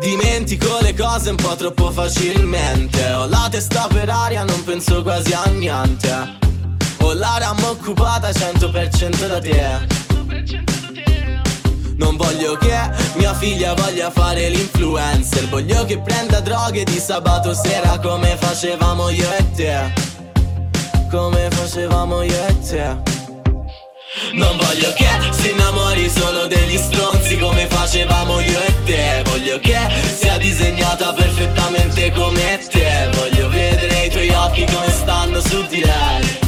dimentico le cose un po' troppo facilmente. Ho la testa per aria, non penso quasi a niente. Ho la RAM occupata 100% da te. Non voglio che mia figlia voglia fare l'influencer. Voglio che prenda droghe di sabato sera come facevamo io e te. Come facevamo io e te. Non voglio che si innamori solo degli stronzi come facevamo io e te Voglio che sia disegnata perfettamente come te. Voglio vedere i tuoi occhi come stanno su di lei.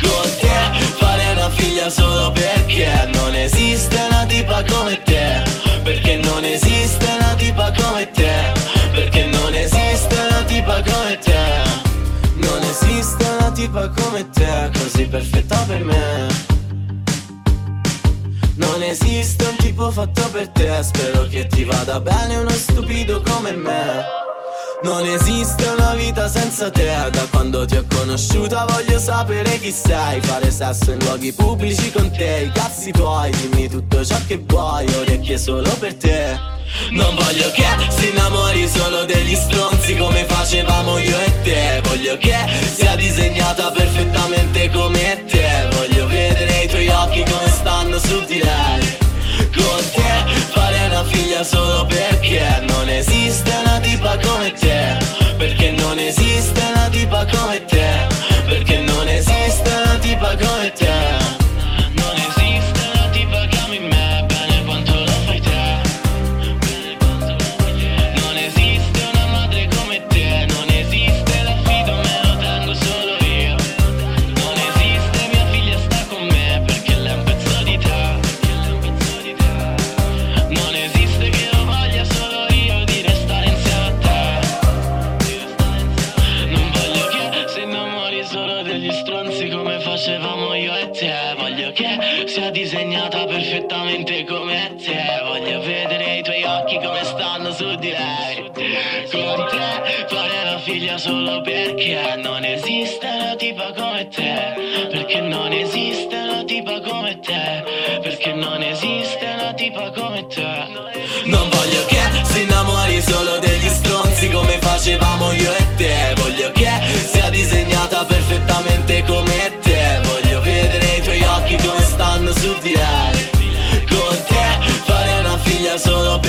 Con te fare una figlia solo perché Non esiste una tipa come te. Perché non esiste una tipa come te. Perché non esiste una tipa come te. Non esiste una tipa come te Così perfetta per me non esiste un tipo fatto per te. Spero che ti vada bene uno stupido come me. Non esiste una vita senza te. Da quando ti ho conosciuta voglio sapere chi sei. Fare sesso in luoghi pubblici con te. I cazzi tuoi, dimmi tutto ciò che vuoi. Orecchie solo per te. Non voglio che si innamori solo degli stronzi Come facevamo io e te. Voglio che solo perché Non esiste una tipa come te. Perché non esiste una tipa come te perfettamente come te. Voglio vedere i tuoi occhi come stanno su di lei. Con te fare la figlia solo perché Non esiste una tipa come te. Perché solo per